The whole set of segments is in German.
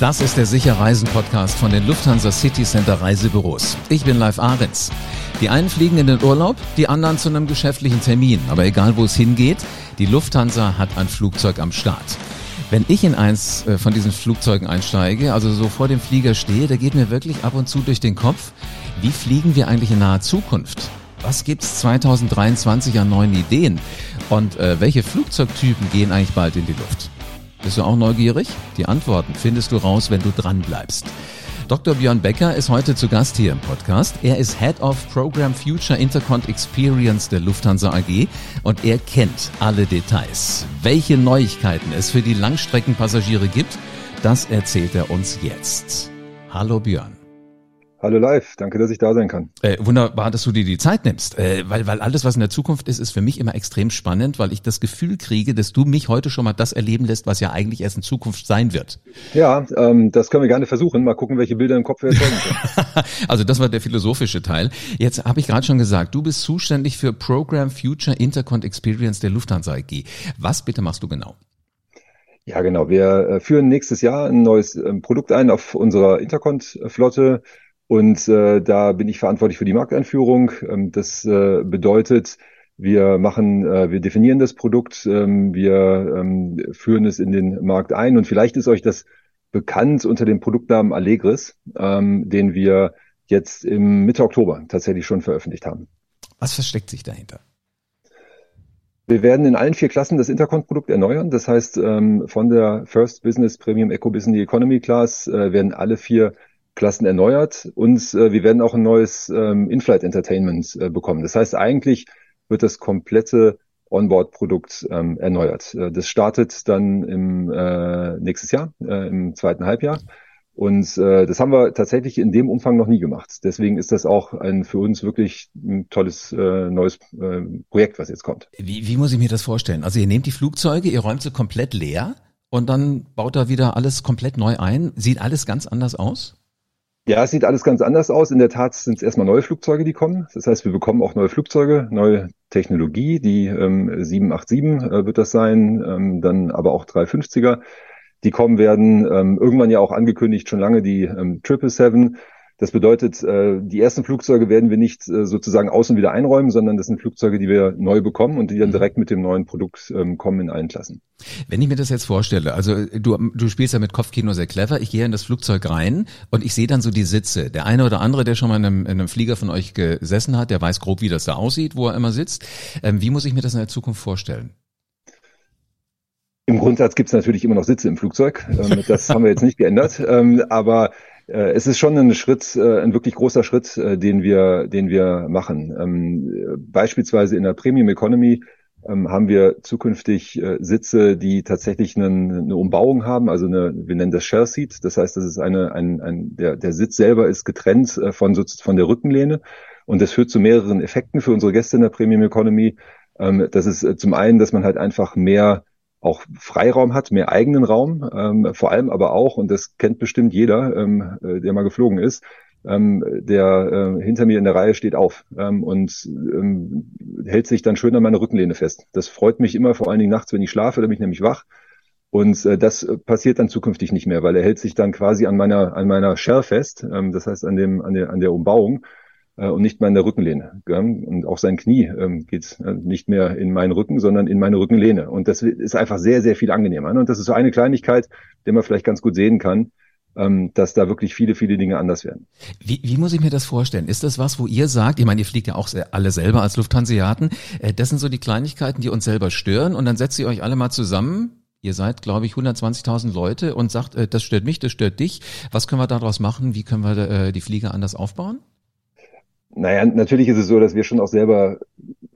Das ist der Sicherreisen-Podcast von den Lufthansa City Center Reisebüros. Ich bin Live Ahrens. Die einen fliegen in den Urlaub, die anderen zu einem geschäftlichen Termin. Aber egal wo es hingeht, die Lufthansa hat ein Flugzeug am Start. Wenn ich in eins äh, von diesen Flugzeugen einsteige, also so vor dem Flieger stehe, da geht mir wirklich ab und zu durch den Kopf, wie fliegen wir eigentlich in naher Zukunft? Was gibt's 2023 an neuen Ideen? Und äh, welche Flugzeugtypen gehen eigentlich bald in die Luft? Bist du auch neugierig? Die Antworten findest du raus, wenn du dran bleibst. Dr. Björn Becker ist heute zu Gast hier im Podcast. Er ist Head of Program Future Intercont Experience der Lufthansa AG und er kennt alle Details. Welche Neuigkeiten es für die Langstreckenpassagiere gibt, das erzählt er uns jetzt. Hallo Björn. Hallo live, danke, dass ich da sein kann. Äh, wunderbar, dass du dir die Zeit nimmst, äh, weil, weil alles, was in der Zukunft ist, ist für mich immer extrem spannend, weil ich das Gefühl kriege, dass du mich heute schon mal das erleben lässt, was ja eigentlich erst in Zukunft sein wird. Ja, ähm, das können wir gerne versuchen. Mal gucken, welche Bilder im Kopf wir erzeugen können. also das war der philosophische Teil. Jetzt habe ich gerade schon gesagt, du bist zuständig für Program Future Intercont Experience der Lufthansa AG. Was bitte machst du genau? Ja, genau. Wir äh, führen nächstes Jahr ein neues ähm, Produkt ein auf unserer Intercont-Flotte und äh, da bin ich verantwortlich für die Markteinführung. Ähm, das äh, bedeutet, wir machen, äh, wir definieren das Produkt, ähm, wir ähm, führen es in den Markt ein und vielleicht ist euch das bekannt unter dem Produktnamen Allegris, ähm, den wir jetzt im Mitte Oktober tatsächlich schon veröffentlicht haben. Was versteckt sich dahinter? Wir werden in allen vier Klassen das Intercont-Produkt erneuern. Das heißt, ähm, von der First Business, Premium, Eco bis in die Economy Class äh, werden alle vier Klassen erneuert und äh, wir werden auch ein neues ähm, In-Flight Entertainment äh, bekommen. Das heißt, eigentlich wird das komplette Onboard-Produkt ähm, erneuert. Äh, das startet dann im äh, nächstes Jahr, äh, im zweiten Halbjahr. Und äh, das haben wir tatsächlich in dem Umfang noch nie gemacht. Deswegen ist das auch ein für uns wirklich ein tolles äh, neues äh, Projekt, was jetzt kommt. Wie, wie muss ich mir das vorstellen? Also ihr nehmt die Flugzeuge, ihr räumt sie komplett leer und dann baut da wieder alles komplett neu ein. Sieht alles ganz anders aus? Ja, es sieht alles ganz anders aus. In der Tat sind es erstmal neue Flugzeuge, die kommen. Das heißt, wir bekommen auch neue Flugzeuge, neue Technologie. Die ähm, 787 äh, wird das sein, ähm, dann aber auch 350er, die kommen werden. Ähm, irgendwann ja auch angekündigt, schon lange die ähm, 777. Das bedeutet, äh, die ersten Flugzeuge werden wir nicht äh, sozusagen außen wieder einräumen, sondern das sind Flugzeuge, die wir neu bekommen und die dann mhm. direkt mit dem neuen Produkt ähm, kommen in allen Klassen. Wenn ich mir das jetzt vorstelle, also du, du spielst ja mit Kopfkino sehr clever, ich gehe in das Flugzeug rein und ich sehe dann so die Sitze. Der eine oder andere, der schon mal in einem, in einem Flieger von euch gesessen hat, der weiß grob, wie das da aussieht, wo er immer sitzt. Ähm, wie muss ich mir das in der Zukunft vorstellen? Im Grundsatz gibt es natürlich immer noch Sitze im Flugzeug. Ähm, das haben wir jetzt nicht geändert. aber äh, es ist schon ein Schritt, äh, ein wirklich großer Schritt, äh, den wir, den wir machen. Ähm, beispielsweise in der Premium Economy ähm, haben wir zukünftig Sitze, die tatsächlich eine, eine Umbauung haben, also eine, wir nennen das Share Seat. Das heißt, das ist eine, ein, ein, der, der Sitz selber ist getrennt von, von der Rückenlehne und das führt zu mehreren Effekten für unsere Gäste in der Premium Economy. Ähm, das ist zum einen, dass man halt einfach mehr auch Freiraum hat, mehr eigenen Raum, ähm, vor allem aber auch, und das kennt bestimmt jeder, ähm, äh, der mal geflogen ist, ähm, der äh, hinter mir in der Reihe steht auf ähm, und ähm, hält sich dann schön an meiner Rückenlehne fest. Das freut mich immer, vor allen Dingen nachts, wenn ich schlafe, da bin ich nämlich wach. Und äh, das passiert dann zukünftig nicht mehr, weil er hält sich dann quasi an meiner an meiner Shell fest, ähm, das heißt an dem an der an der Umbauung äh, und nicht mehr in der Rückenlehne. Und auch sein Knie ähm, geht äh, nicht mehr in meinen Rücken, sondern in meine Rückenlehne. Und das ist einfach sehr, sehr viel angenehmer. Ne? Und das ist so eine Kleinigkeit, die man vielleicht ganz gut sehen kann, ähm, dass da wirklich viele, viele Dinge anders werden. Wie, wie muss ich mir das vorstellen? Ist das was, wo ihr sagt, ich meine, ihr fliegt ja auch alle selber als Lufthanseaten, äh, das sind so die Kleinigkeiten, die uns selber stören und dann setzt ihr euch alle mal zusammen, Ihr seid, glaube ich, 120.000 Leute und sagt, äh, das stört mich, das stört dich. Was können wir daraus machen? Wie können wir äh, die Flieger anders aufbauen? Naja, natürlich ist es so, dass wir schon auch selber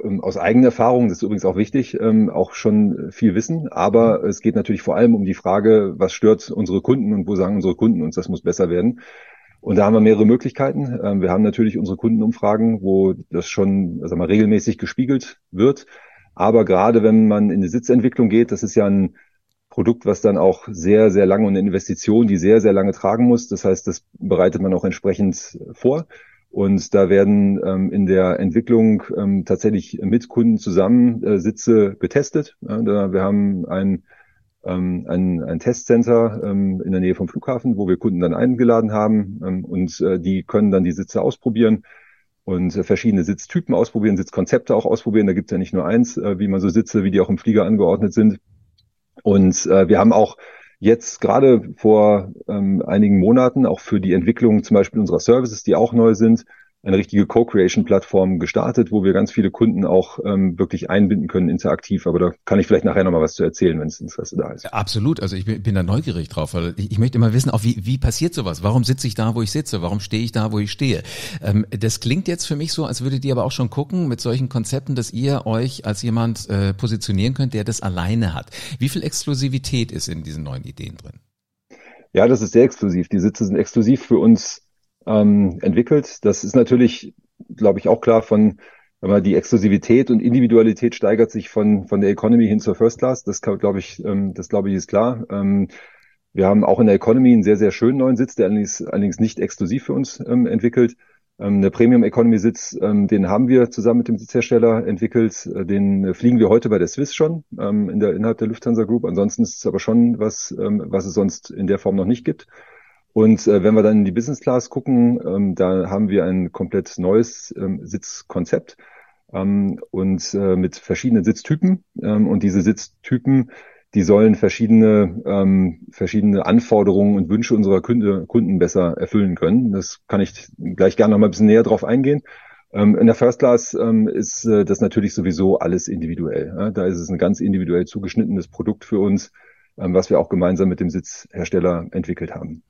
ähm, aus eigener Erfahrung, das ist übrigens auch wichtig, ähm, auch schon viel wissen. Aber mhm. es geht natürlich vor allem um die Frage, was stört unsere Kunden und wo sagen unsere Kunden uns, das muss besser werden. Und da haben wir mehrere Möglichkeiten. Ähm, wir haben natürlich unsere Kundenumfragen, wo das schon sagen wir, regelmäßig gespiegelt wird. Aber gerade wenn man in die Sitzentwicklung geht, das ist ja ein Produkt, was dann auch sehr, sehr lange und eine Investition, die sehr, sehr lange tragen muss. Das heißt, das bereitet man auch entsprechend vor. Und da werden ähm, in der Entwicklung ähm, tatsächlich mit Kunden zusammen äh, Sitze getestet. Ja, da, wir haben ein ähm, ein, ein Testcenter ähm, in der Nähe vom Flughafen, wo wir Kunden dann eingeladen haben ähm, und äh, die können dann die Sitze ausprobieren und äh, verschiedene Sitztypen ausprobieren, Sitzkonzepte auch ausprobieren. Da gibt es ja nicht nur eins, äh, wie man so Sitze, wie die auch im Flieger angeordnet sind. Und äh, wir haben auch jetzt gerade vor ähm, einigen Monaten auch für die Entwicklung zum Beispiel unserer Services, die auch neu sind, eine richtige Co-Creation-Plattform gestartet, wo wir ganz viele Kunden auch ähm, wirklich einbinden können, interaktiv. Aber da kann ich vielleicht nachher nochmal was zu erzählen, wenn es Interesse da ist. Absolut. Also ich bin, bin da neugierig drauf, weil ich, ich möchte immer wissen, auch wie, wie passiert sowas? Warum sitze ich da, wo ich sitze? Warum stehe ich da, wo ich stehe? Ähm, das klingt jetzt für mich so, als würdet ihr aber auch schon gucken mit solchen Konzepten, dass ihr euch als jemand äh, positionieren könnt, der das alleine hat. Wie viel Exklusivität ist in diesen neuen Ideen drin? Ja, das ist sehr exklusiv. Die Sitze sind exklusiv für uns ähm, entwickelt. Das ist natürlich, glaube ich, auch klar von, die Exklusivität und Individualität steigert sich von, von der Economy hin zur First Class. Das glaube ich, ähm, das glaube ich ist klar. Ähm, wir haben auch in der Economy einen sehr, sehr schönen neuen Sitz, der allerdings, allerdings nicht exklusiv für uns ähm, entwickelt. Ähm, der Premium Economy Sitz, den haben wir zusammen mit dem Sitzhersteller entwickelt. Äh, den fliegen wir heute bei der Swiss schon in der, innerhalb der Lufthansa Group. Ansonsten ist es aber schon was, was es sonst in der Form noch nicht gibt. Und äh, wenn wir dann in die Business Class gucken, ähm, da haben wir ein komplett neues ähm, Sitzkonzept ähm, und äh, mit verschiedenen Sitztypen. Ähm, und diese Sitztypen, die sollen verschiedene, ähm, verschiedene Anforderungen und Wünsche unserer Kunde, Kunden besser erfüllen können. Das kann ich gleich gerne noch mal ein bisschen näher drauf eingehen. Ähm, in der First Class ähm, ist äh, das natürlich sowieso alles individuell. Ja? Da ist es ein ganz individuell zugeschnittenes Produkt für uns, ähm, was wir auch gemeinsam mit dem Sitzhersteller entwickelt haben.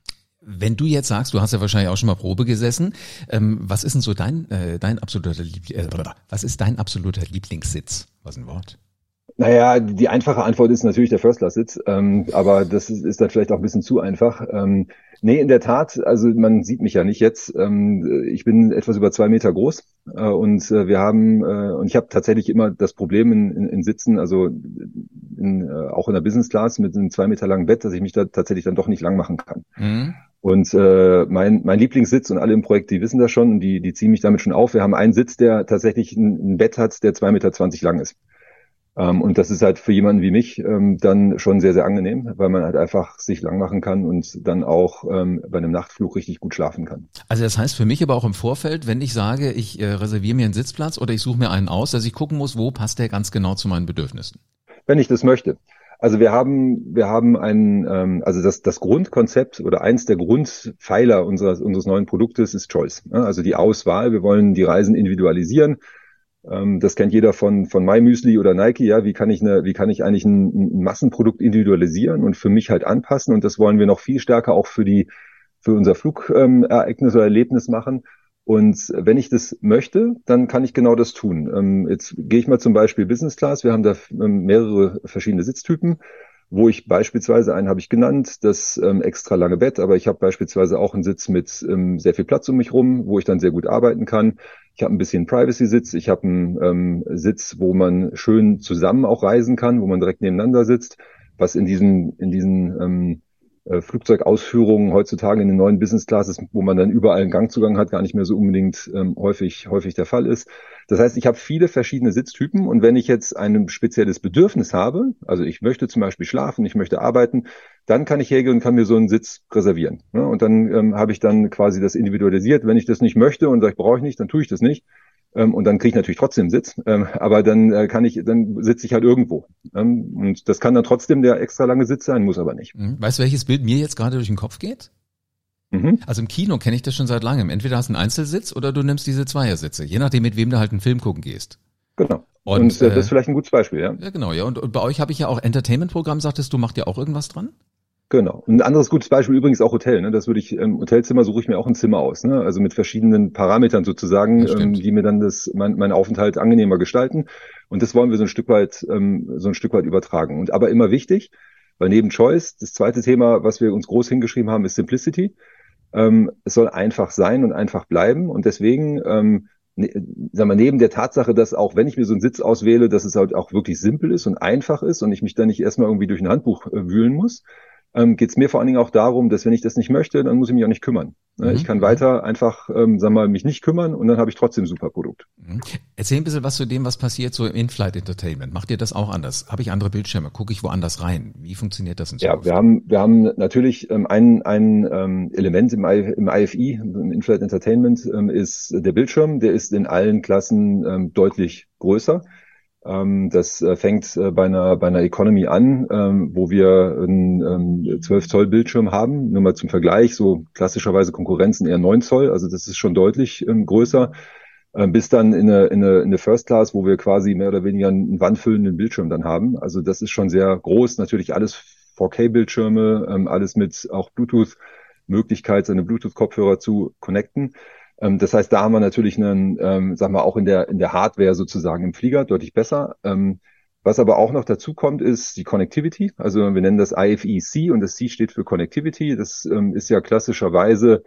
Wenn du jetzt sagst, du hast ja wahrscheinlich auch schon mal Probe gesessen, ähm, was ist denn so dein, äh, dein absoluter Liebl äh, was ist dein absoluter Lieblingssitz? Was ein Wort? Naja, die einfache Antwort ist natürlich der First Class Sitz, ähm, aber das ist, ist dann vielleicht auch ein bisschen zu einfach. Ähm, nee, in der Tat, also man sieht mich ja nicht jetzt. Ähm, ich bin etwas über zwei Meter groß äh, und äh, wir haben äh, und ich habe tatsächlich immer das Problem in, in, in Sitzen, also in, äh, auch in der Business Class mit einem zwei Meter langen Bett, dass ich mich da tatsächlich dann doch nicht lang machen kann. Mhm. Und äh, mein, mein Lieblingssitz und alle im Projekt, die wissen das schon und die, die ziehen mich damit schon auf. Wir haben einen Sitz, der tatsächlich ein, ein Bett hat, der zwei Meter zwanzig lang ist. Ähm, und das ist halt für jemanden wie mich ähm, dann schon sehr, sehr angenehm, weil man halt einfach sich lang machen kann und dann auch ähm, bei einem Nachtflug richtig gut schlafen kann. Also das heißt für mich aber auch im Vorfeld, wenn ich sage, ich äh, reserviere mir einen Sitzplatz oder ich suche mir einen aus, dass ich gucken muss, wo passt der ganz genau zu meinen Bedürfnissen. Wenn ich das möchte. Also wir haben, wir haben ein, ähm, also das, das Grundkonzept oder eins der Grundpfeiler unseres, unseres neuen Produktes ist Choice. Ne? Also die Auswahl. Wir wollen die Reisen individualisieren. Ähm, das kennt jeder von, von MyMüsli oder Nike. Ja, wie kann ich eine, wie kann ich eigentlich ein, ein Massenprodukt individualisieren und für mich halt anpassen? Und das wollen wir noch viel stärker auch für die, für unser Flugereignis oder Erlebnis machen. Und wenn ich das möchte, dann kann ich genau das tun. Ähm, jetzt gehe ich mal zum Beispiel Business Class. Wir haben da ähm, mehrere verschiedene Sitztypen, wo ich beispielsweise einen habe ich genannt, das ähm, extra lange Bett, aber ich habe beispielsweise auch einen Sitz mit sehr viel Platz um mich rum, wo ich dann sehr gut arbeiten kann. Ich habe ein bisschen Privacy-Sitz, ich habe einen Sitz, wo man schön zusammen auch reisen kann, wo man direkt nebeneinander sitzt, was in diesen, in diesen äh, Flugzeugausführungen heutzutage in den neuen Business Classes, wo man dann überall einen Gangzugang hat, gar nicht mehr so unbedingt ähm, häufig, häufig der Fall ist. Das heißt, ich habe viele verschiedene Sitztypen und wenn ich jetzt ein spezielles Bedürfnis habe, also ich möchte zum Beispiel schlafen, ich möchte arbeiten, dann kann ich hergehen und kann mir so einen Sitz reservieren. Ne? Und dann ähm, habe ich dann quasi das individualisiert. Wenn ich das nicht möchte und sage, brauche ich nicht, dann tue ich das nicht. Ähm, und dann kriege ich natürlich trotzdem Sitz, ähm, aber dann äh, kann ich, dann sitze ich halt irgendwo. Ähm, und das kann dann trotzdem der extra lange Sitz sein, muss aber nicht. Mhm. Weißt du, welches Bild mir jetzt gerade durch den Kopf geht? Mhm. Also im Kino kenne ich das schon seit langem. Entweder hast du einen Einzelsitz oder du nimmst diese Zweiersitze, je nachdem, mit wem du halt einen Film gucken gehst. Genau. Und, und äh, das ist vielleicht ein gutes Beispiel, ja. Ja, genau, ja. Und, und bei euch habe ich ja auch Entertainment-Programm, sagtest du, macht ja auch irgendwas dran? Genau. Und ein anderes gutes Beispiel übrigens auch Hotel. Ne? Das würde ich im Hotelzimmer suche ich mir auch ein Zimmer aus. Ne? Also mit verschiedenen Parametern sozusagen, ähm, die mir dann das mein, mein Aufenthalt angenehmer gestalten. Und das wollen wir so ein Stück weit ähm, so ein Stück weit übertragen. Und aber immer wichtig, weil neben Choice das zweite Thema, was wir uns groß hingeschrieben haben, ist Simplicity. Ähm, es soll einfach sein und einfach bleiben. Und deswegen ähm, ne, sagen wir, neben der Tatsache, dass auch wenn ich mir so einen Sitz auswähle, dass es halt auch wirklich simpel ist und einfach ist und ich mich dann nicht erstmal irgendwie durch ein Handbuch äh, wühlen muss, ähm, geht es mir vor allen Dingen auch darum, dass wenn ich das nicht möchte, dann muss ich mich auch nicht kümmern. Ne? Mhm. Ich kann weiter einfach, ähm, wir mal, mich nicht kümmern und dann habe ich trotzdem ein super Produkt. Mhm. Erzähl ein bisschen was zu dem, was passiert so im In-Flight Entertainment. Macht ihr das auch anders? Habe ich andere Bildschirme? Gucke ich woanders rein? Wie funktioniert das in Zukunft? Ja, wir haben, wir haben natürlich ähm, ein, ein ähm, Element im, I, im IFI, im In-Flight Entertainment, ähm, ist der Bildschirm. Der ist in allen Klassen ähm, deutlich größer. Ähm, das äh, fängt äh, bei einer, bei einer Economy an, ähm, wo wir einen 12 Zoll Bildschirm haben. Nur mal zum Vergleich, so klassischerweise Konkurrenzen eher 9 Zoll, also das ist schon deutlich ähm, größer. Bis dann in, eine, in eine First Class, wo wir quasi mehr oder weniger einen wandfüllenden Bildschirm dann haben. Also das ist schon sehr groß. Natürlich alles 4K-Bildschirme, alles mit auch Bluetooth-Möglichkeit, seine Bluetooth-Kopfhörer zu connecten. Ähm, das heißt, da haben wir natürlich einen, ähm, sagen wir auch in der, in der Hardware sozusagen im Flieger deutlich besser. Ähm, was aber auch noch dazu kommt, ist die Connectivity. Also wir nennen das IFEC und das C steht für Connectivity. Das ähm, ist ja klassischerweise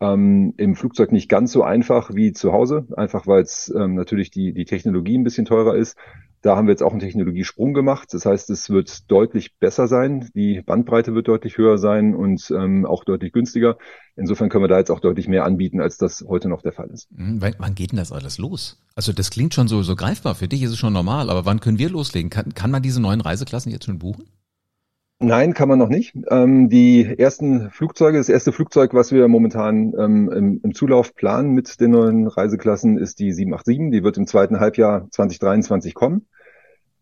ähm, im Flugzeug nicht ganz so einfach wie zu Hause, einfach weil es ähm, natürlich die, die Technologie ein bisschen teurer ist. Da haben wir jetzt auch einen Technologiesprung gemacht. Das heißt, es wird deutlich besser sein. Die Bandbreite wird deutlich höher sein und ähm, auch deutlich günstiger. Insofern können wir da jetzt auch deutlich mehr anbieten, als das heute noch der Fall ist. Mhm, wann geht denn das alles los? Also das klingt schon so, so greifbar. Für dich ist es schon normal. Aber wann können wir loslegen? Kann, kann man diese neuen Reiseklassen jetzt schon buchen? Nein, kann man noch nicht. Ähm, die ersten Flugzeuge, das erste Flugzeug, was wir momentan ähm, im, im, Zulauf planen mit den neuen Reiseklassen, ist die 787. Die wird im zweiten Halbjahr 2023 kommen.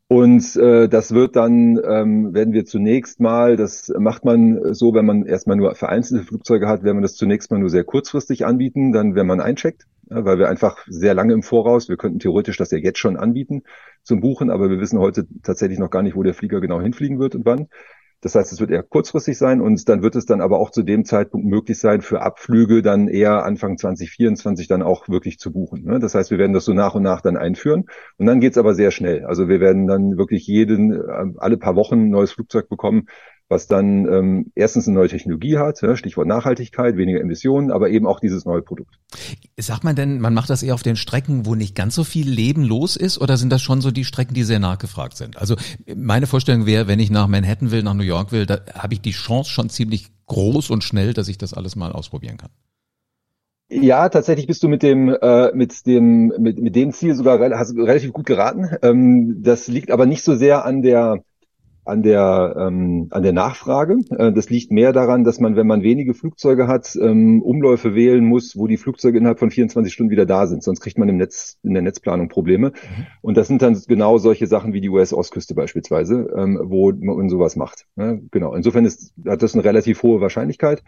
Und äh, das wird dann, ähm, werden wir zunächst mal, das macht man so, wenn man erstmal nur vereinzelte Flugzeuge hat, werden wir das zunächst mal nur sehr kurzfristig anbieten, dann wenn man eincheckt, ja, weil wir einfach sehr lange im Voraus, wir könnten theoretisch das ja jetzt schon anbieten zum Buchen, aber wir wissen heute tatsächlich noch gar nicht, wo der Flieger genau hinfliegen wird und wann. Das heißt, es wird eher kurzfristig sein und dann wird es dann aber auch zu dem Zeitpunkt möglich sein, für Abflüge dann eher Anfang 2024 dann auch wirklich zu buchen. Ne? Das heißt, wir werden das so nach und nach dann einführen und dann geht's aber sehr schnell. Also wir werden dann wirklich jeden, äh, alle paar Wochen ein neues Flugzeug bekommen, was dann ähm, erstens eine neue Technologie hat, ja, Stichwort Nachhaltigkeit, weniger Emissionen, aber eben auch dieses neue Produkt. Sagt man denn, man macht das eher auf den Strecken, wo nicht ganz so viel Leben los ist, oder sind das schon so die Strecken, die sehr nachgefragt sind? Also meine Vorstellung wäre, wenn ich nach Manhattan will, nach New York will, da habe ich die Chance schon ziemlich groß und schnell, dass ich das alles mal ausprobieren kann. Ja, tatsächlich bist du mit dem äh, mit dem mit, mit dem Ziel sogar hast relativ gut geraten. Ähm, das liegt aber nicht so sehr an der an der, ähm, an der Nachfrage. Äh, das liegt mehr daran, dass man, wenn man wenige Flugzeuge hat, ähm, Umläufe wählen muss, wo die Flugzeuge innerhalb von 24 Stunden wieder da sind. Sonst kriegt man im Netz, in der Netzplanung Probleme. Mhm. Und das sind dann genau solche Sachen wie die US-Ostküste beispielsweise, ähm, wo man sowas macht. Ja, genau. Insofern ist, hat das eine relativ hohe Wahrscheinlichkeit.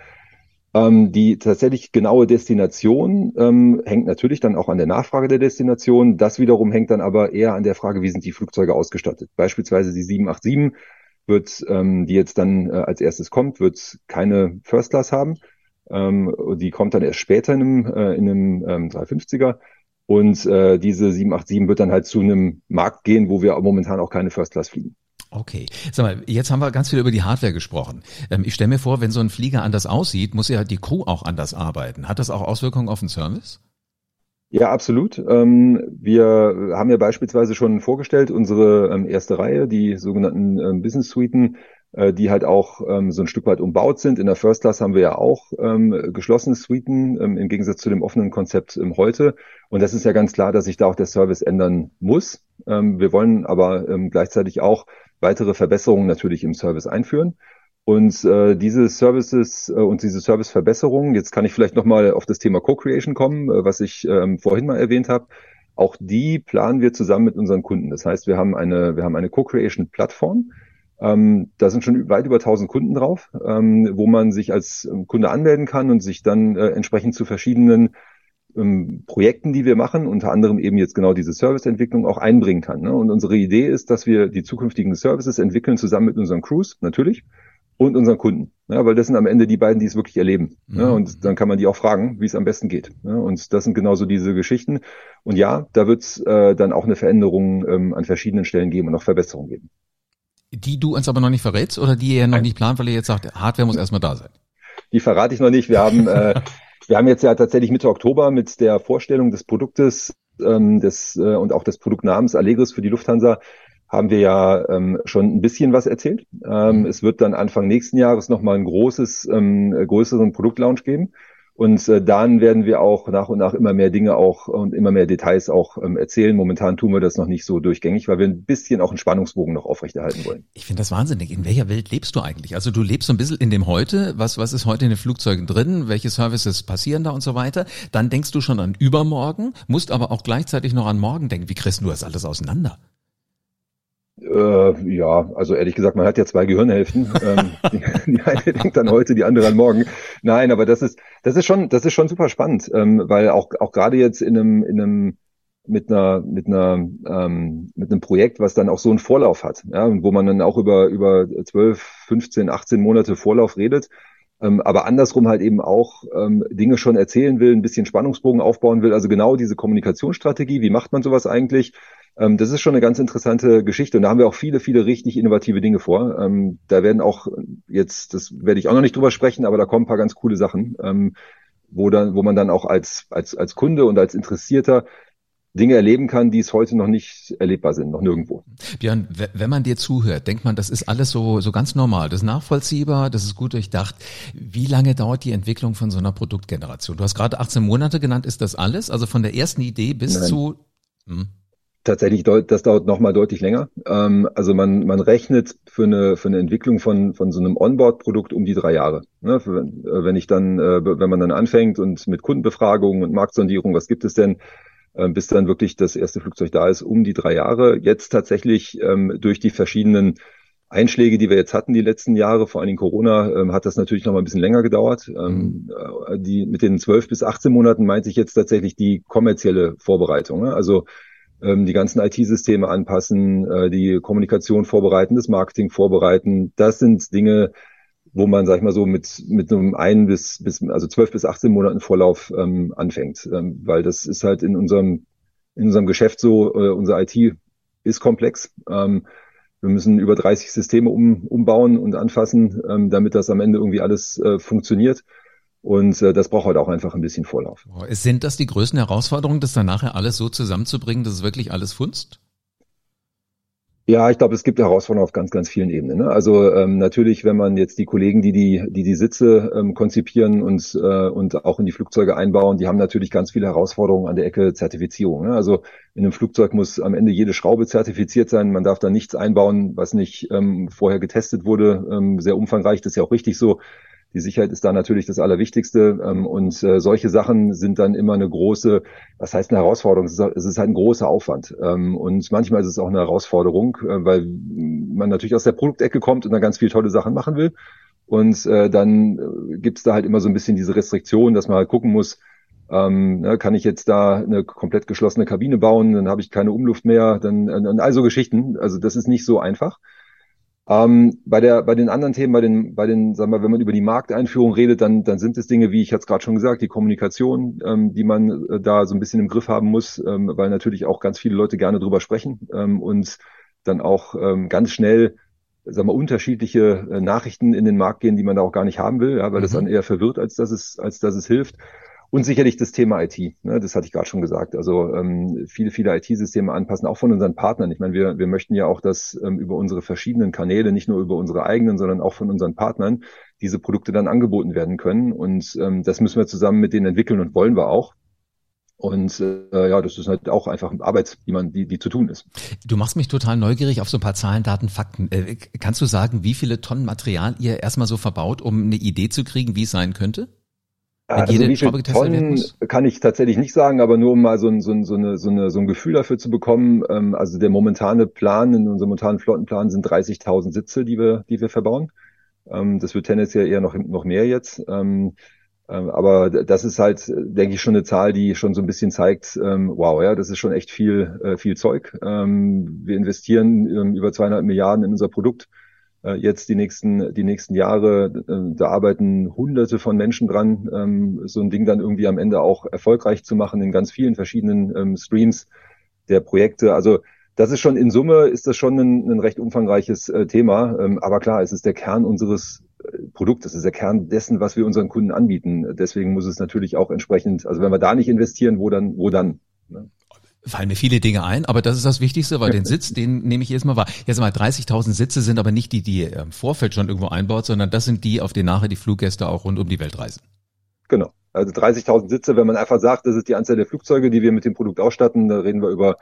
Ähm, die tatsächlich genaue Destination ähm, hängt natürlich dann auch an der Nachfrage der Destination. Das wiederum hängt dann aber eher an der Frage, wie sind die Flugzeuge ausgestattet. Beispielsweise die 787 wird, ähm, die jetzt dann äh, als erstes kommt, wird keine First Class haben. Ähm, die kommt dann erst später in einem, äh, in einem ähm, 350er. Und äh, diese 787 wird dann halt zu einem Markt gehen, wo wir momentan auch keine First Class fliegen. Okay. Sag mal, jetzt haben wir ganz viel über die Hardware gesprochen. Ähm, ich stelle mir vor, wenn so ein Flieger anders aussieht, muss ja die Crew auch anders arbeiten. Hat das auch Auswirkungen auf den Service? Ja, absolut. Ähm, wir haben ja beispielsweise schon vorgestellt, unsere ähm, erste Reihe, die sogenannten Business Suiten, äh, die halt auch so ein Stück weit umbaut sind. In der First Class haben wir ja auch geschlossene Suiten, im Gegensatz zu dem offenen Konzept heute. Und das ist ja ganz klar, dass sich da auch der Service ändern muss. wir wollen aber gleichzeitig auch weitere Verbesserungen natürlich im Service einführen. Und äh, diese Services äh, und diese Serviceverbesserungen, jetzt kann ich vielleicht nochmal auf das Thema Co-Creation kommen, äh, was ich ähm, vorhin mal erwähnt habe. Auch die planen wir zusammen mit unseren Kunden. Das heißt, wir haben eine, wir haben eine Co-Creation-Plattform. Ähm, da sind schon weit über 1000 Kunden drauf, ähm, wo man sich als Kunde anmelden kann und sich dann äh, entsprechend zu verschiedenen ähm, Projekten, die wir machen, unter anderem eben jetzt genau diese Serviceentwicklung auch einbringen kann. Ne? Und unsere Idee ist, dass wir die zukünftigen Services entwickeln zusammen mit unseren Crews, natürlich, und unseren Kunden. Ja, weil das sind am Ende die beiden, die es wirklich erleben. Mhm. Ja, und dann kann man die auch fragen, wie es am besten geht. Ja, und das sind genauso diese Geschichten. Und ja, da wird es äh, dann auch eine Veränderung ähm, an verschiedenen Stellen geben und auch Verbesserungen geben. Die du uns aber noch nicht verrätst oder die ihr noch nicht plant, weil ihr jetzt sagt, Hardware muss erstmal da sein? Die verrate ich noch nicht. Wir haben äh, Wir haben jetzt ja tatsächlich Mitte Oktober mit der Vorstellung des Produktes ähm, des, äh, und auch des Produktnamens Allegris für die Lufthansa haben wir ja ähm, schon ein bisschen was erzählt. Ähm, es wird dann Anfang nächsten Jahres nochmal ein großes, ähm, größeren Produktlaunch geben. Und äh, dann werden wir auch nach und nach immer mehr Dinge auch und immer mehr Details auch ähm, erzählen. Momentan tun wir das noch nicht so durchgängig, weil wir ein bisschen auch einen Spannungsbogen noch aufrechterhalten wollen. Ich finde das wahnsinnig. In welcher Welt lebst du eigentlich? Also du lebst so ein bisschen in dem Heute. Was, was ist heute in den Flugzeugen drin? Welche Services passieren da und so weiter? Dann denkst du schon an übermorgen, musst aber auch gleichzeitig noch an morgen denken. Wie kriegst du das alles auseinander? Äh, ja, also ehrlich gesagt, man hat ja zwei Gehirnhälften. ähm, die, die, eine denkt an heute, die andere an morgen. Nein, aber das ist, das ist schon, das ist schon super spannend, ähm, weil auch, auch gerade jetzt in einem, in einem mit einer mit einer ähm, mit einem Projekt, was dann auch so einen Vorlauf hat, ja, und wo man dann auch über über 12, 15, 18 Monate Vorlauf redet, ähm, aber andersrum halt eben auch ähm, Dinge schon erzählen will, ein bisschen Spannungsbogen aufbauen will, also genau diese Kommunikationsstrategie, wie macht man sowas eigentlich? Ähm, das ist schon eine ganz interessante Geschichte und da haben wir auch viele, viele richtig innovative Dinge vor. Ähm, da werden auch jetzt, das werde ich auch noch nicht drüber sprechen, aber da kommen ein paar ganz coole Sachen, ähm, wo dann, wo man dann auch als, als, als Kunde und als Interessierter Dinge erleben kann, die es heute noch nicht erlebbar sind, noch nirgendwo. Björn, wenn man dir zuhört, denkt man, das ist alles so, so ganz normal, das ist nachvollziehbar, das ist gut durchdacht. Wie lange dauert die Entwicklung von so einer Produktgeneration? Du hast gerade 18 Monate genannt, ist das alles? Also von der ersten Idee bis Nein. zu, hm tatsächlich, das dauert nochmal deutlich länger. Ähm, also man, man rechnet für eine, für eine Entwicklung von, von so einem Onboard-Produkt um die drei Jahre. Ne? Äh, wenn ich dann, äh, wenn man dann anfängt und mit Kundenbefragungen und Marktsondierung, was gibt es denn, äh, bis dann wirklich das erste Flugzeug da ist, um die drei Jahre. Jetzt tatsächlich ähm, durch die verschiedenen Einschläge, die wir jetzt hatten die letzten Jahre, vor allen Dingen Corona, ähm, hat das natürlich noch mal ein bisschen länger gedauert. Ähm, mhm. äh, die mit den zwölf bis 18 Monaten meinte ich jetzt tatsächlich die kommerzielle Vorbereitung. Ne? Also ähm, die ganzen IT-Systeme anpassen, äh, die Kommunikation vorbereiten, das Marketing vorbereiten. Das sind Dinge, wo man, sag ich mal so, mit, mit einem ein bis, bis, also zwölf bis 18 Monaten Vorlauf ähm, anfängt. Ähm, weil das ist halt in unserem, in unserem Geschäft so, äh, unser IT ist komplex. Ähm, wir müssen über 30 Systeme um, umbauen und anfassen, ähm, damit das am Ende irgendwie alles äh, funktioniert. Und äh, das braucht halt auch einfach ein bisschen Vorlauf. Sind das die größten Herausforderungen, das dann nachher alles so zusammenzubringen, dass es wirklich alles funzt? Ja, ich glaube, es gibt Herausforderungen auf ganz, ganz vielen Ebenen. Ne? Also ähm, natürlich, wenn man jetzt die Kollegen, die die, die, die Sitze ähm, konzipieren und, äh, und auch in die Flugzeuge einbauen, die haben natürlich ganz viele Herausforderungen an der Ecke Zertifizierung. Ne? Also in einem Flugzeug muss am Ende jede Schraube zertifiziert sein. Man darf da nichts einbauen, was nicht ähm, vorher getestet wurde. Ähm, sehr umfangreich, das ist ja auch richtig so. Die Sicherheit ist da natürlich das Allerwichtigste. Ähm, und äh, solche Sachen sind dann immer eine große, was heißt eine Herausforderung? Es ist, halt ein großer Aufwand. Ähm, und manchmal ist es auch eine Herausforderung, äh, weil man natürlich aus der Produktecke kommt und dann ganz viele tolle Sachen machen will. Und äh, dann äh, gibt es da halt immer so ein bisschen diese Restriktion, dass man halt gucken muss, ähm, ne, kann ich jetzt da eine komplett geschlossene Kabine bauen, dann habe ich keine Umluft mehr, dann äh, also Geschichten. Also das ist nicht so einfach. Ähm, bei der, bei den anderen Themen, bei den, bei den, sagen wir, wenn man über die Markteinführung redet, dann, dann sind es Dinge, wie ich jetzt gerade schon gesagt, die Kommunikation, ähm, die man äh, da so ein bisschen im Griff haben muss, ähm, weil natürlich auch ganz viele Leute gerne drüber sprechen ähm, und dann auch ähm, ganz schnell, sagen wir, unterschiedliche äh, Nachrichten in den Markt gehen, die man da auch gar nicht haben will, ja, weil mhm. das dann eher verwirrt, als dass es, als dass es hilft. Und sicherlich das Thema IT, ne, das hatte ich gerade schon gesagt. Also ähm, viele, viele IT-Systeme anpassen, auch von unseren Partnern. Ich meine, wir, wir möchten ja auch, dass ähm, über unsere verschiedenen Kanäle, nicht nur über unsere eigenen, sondern auch von unseren Partnern, diese Produkte dann angeboten werden können. Und ähm, das müssen wir zusammen mit denen entwickeln und wollen wir auch. Und äh, ja, das ist halt auch einfach Arbeit, die man, die, die zu tun ist. Du machst mich total neugierig auf so ein paar Zahlen, Daten, Fakten. Äh, kannst du sagen, wie viele Tonnen Material ihr erstmal so verbaut, um eine Idee zu kriegen, wie es sein könnte? Also jede wie viel Tonnen kann ich tatsächlich nicht sagen, aber nur um mal so ein, so ein, so eine, so eine, so ein Gefühl dafür zu bekommen. Ähm, also der momentane Plan, in unserem momentanen Flottenplan sind 30.000 Sitze, die wir, die wir verbauen. Ähm, das wird tendenziell eher noch, noch mehr jetzt. Ähm, ähm, aber das ist halt, denke ich, schon eine Zahl, die schon so ein bisschen zeigt, ähm, wow, ja, das ist schon echt viel, äh, viel Zeug. Ähm, wir investieren über zweieinhalb Milliarden in unser Produkt jetzt die nächsten, die nächsten Jahre. Äh, da arbeiten hunderte von Menschen dran, ähm, so ein Ding dann irgendwie am Ende auch erfolgreich zu machen in ganz vielen verschiedenen ähm, Streams der Projekte. Also das ist schon in Summe ist das schon ein, ein recht umfangreiches äh, Thema. Ähm, aber klar, es ist der Kern unseres Produkts, es ist der Kern dessen, was wir unseren Kunden anbieten. Deswegen muss es natürlich auch entsprechend, also wenn wir da nicht investieren, wo dann, wo dann? Ne? Fallen mir viele Dinge ein, aber das ist das Wichtigste, weil den Sitz, den nehme ich erstmal wahr. Jetzt mal 30.000 Sitze sind aber nicht die, die ihr im Vorfeld schon irgendwo einbaut, sondern das sind die, auf denen nachher die Fluggäste auch rund um die Welt reisen. Genau. Also 30.000 Sitze, wenn man einfach sagt, das ist die Anzahl der Flugzeuge, die wir mit dem Produkt ausstatten, da reden wir über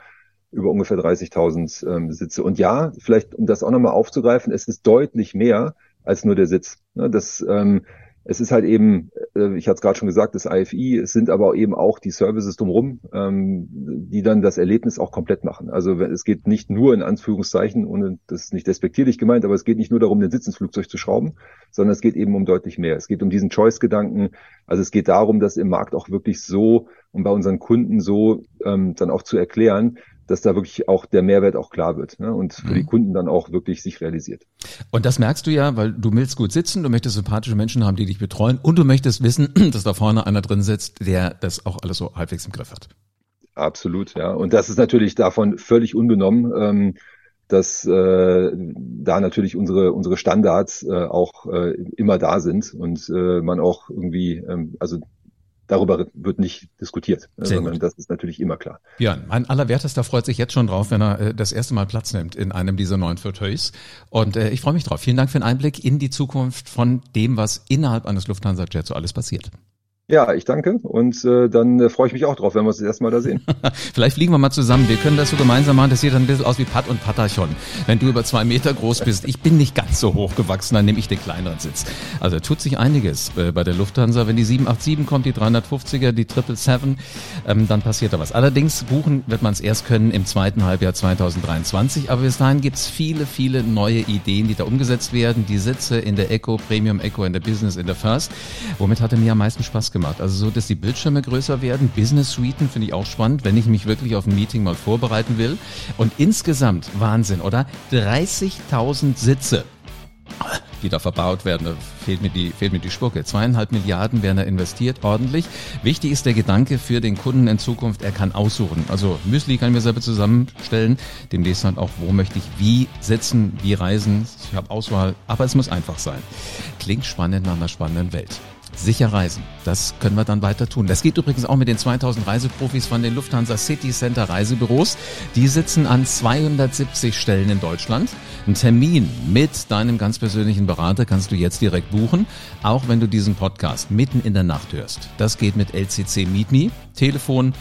über ungefähr 30.000 ähm, Sitze. Und ja, vielleicht um das auch nochmal aufzugreifen, es ist deutlich mehr als nur der Sitz. Ne, das ähm, es ist halt eben, äh, ich hatte es gerade schon gesagt, das IFI, es sind aber eben auch die Services drumherum, ähm, die dann das Erlebnis auch komplett machen. Also es geht nicht nur in Anführungszeichen, und das ist nicht despektierlich gemeint, aber es geht nicht nur darum, den Sitz ins Flugzeug zu schrauben, sondern es geht eben um deutlich mehr. Es geht um diesen Choice-Gedanken. Also es geht darum, das im Markt auch wirklich so und bei unseren Kunden so ähm, dann auch zu erklären, dass da wirklich auch der Mehrwert auch klar wird ne? und für mhm. die Kunden dann auch wirklich sich realisiert. Und das merkst du ja, weil du willst gut sitzen, du möchtest sympathische Menschen haben, die dich betreuen und du möchtest wissen, dass da vorne einer drin sitzt, der das auch alles so halbwegs im Griff hat. Absolut, ja. Und das ist natürlich davon völlig unbenommen. Ähm, dass äh, da natürlich unsere unsere Standards äh, auch äh, immer da sind und äh, man auch irgendwie ähm, also darüber wird nicht diskutiert, äh, Sehr sondern gut. das ist natürlich immer klar. Ja, mein allerwertester freut sich jetzt schon drauf, wenn er äh, das erste Mal Platz nimmt in einem dieser neuen Fauteuils. Und äh, ich freue mich drauf. Vielen Dank für den Einblick in die Zukunft von dem, was innerhalb eines Lufthansa-Jets so alles passiert. Ja, ich danke und äh, dann äh, freue ich mich auch drauf, wenn wir uns das erste Mal da sehen. Vielleicht fliegen wir mal zusammen. Wir können das so gemeinsam machen. Das sieht dann ein bisschen aus wie Pat und Patachon. Wenn du über zwei Meter groß bist, ich bin nicht ganz so hoch gewachsen, dann nehme ich den kleineren Sitz. Also tut sich einiges äh, bei der Lufthansa. Wenn die 787 kommt, die 350er, die 777, ähm, dann passiert da was. Allerdings buchen wird man es erst können im zweiten Halbjahr 2023. Aber bis dahin gibt's viele, viele neue Ideen, die da umgesetzt werden. Die Sitze in der Eco, Premium Eco, in der Business, in der First. Womit hatte mir am meisten Spaß gemacht gemacht. Also so, dass die Bildschirme größer werden. Business Suiten finde ich auch spannend, wenn ich mich wirklich auf ein Meeting mal vorbereiten will. Und insgesamt Wahnsinn, oder? 30.000 Sitze die da verbaut werden. Da fehlt mir die, fehlt mir die Spucke. Zweieinhalb Milliarden werden da investiert, ordentlich. Wichtig ist der Gedanke für den Kunden in Zukunft, er kann aussuchen. Also Müsli kann ich mir selber zusammenstellen. Demnächst halt auch, wo möchte ich wie sitzen, wie reisen. Ich habe Auswahl, aber es muss einfach sein. Klingt spannend nach einer spannenden Welt. Sicher reisen. Das können wir dann weiter tun. Das geht übrigens auch mit den 2000 Reiseprofis von den Lufthansa City Center Reisebüros. Die sitzen an 270 Stellen in Deutschland. Ein Termin mit deinem ganz persönlichen Berater kannst du jetzt direkt buchen, auch wenn du diesen Podcast mitten in der Nacht hörst. Das geht mit LCC Meet Me, Telefon,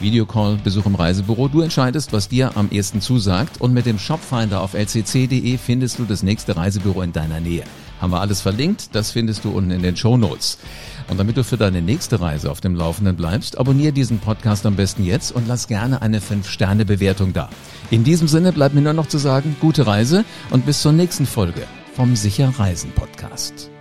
Videocall, Besuch im Reisebüro. Du entscheidest, was dir am ehesten zusagt und mit dem Shopfinder auf lcc.de findest du das nächste Reisebüro in deiner Nähe. Haben wir alles verlinkt, das findest du unten in den Show Notes. Und damit du für deine nächste Reise auf dem Laufenden bleibst, abonniere diesen Podcast am besten jetzt und lass gerne eine 5-Sterne-Bewertung da. In diesem Sinne bleibt mir nur noch zu sagen, gute Reise und bis zur nächsten Folge vom Sicher Reisen Podcast.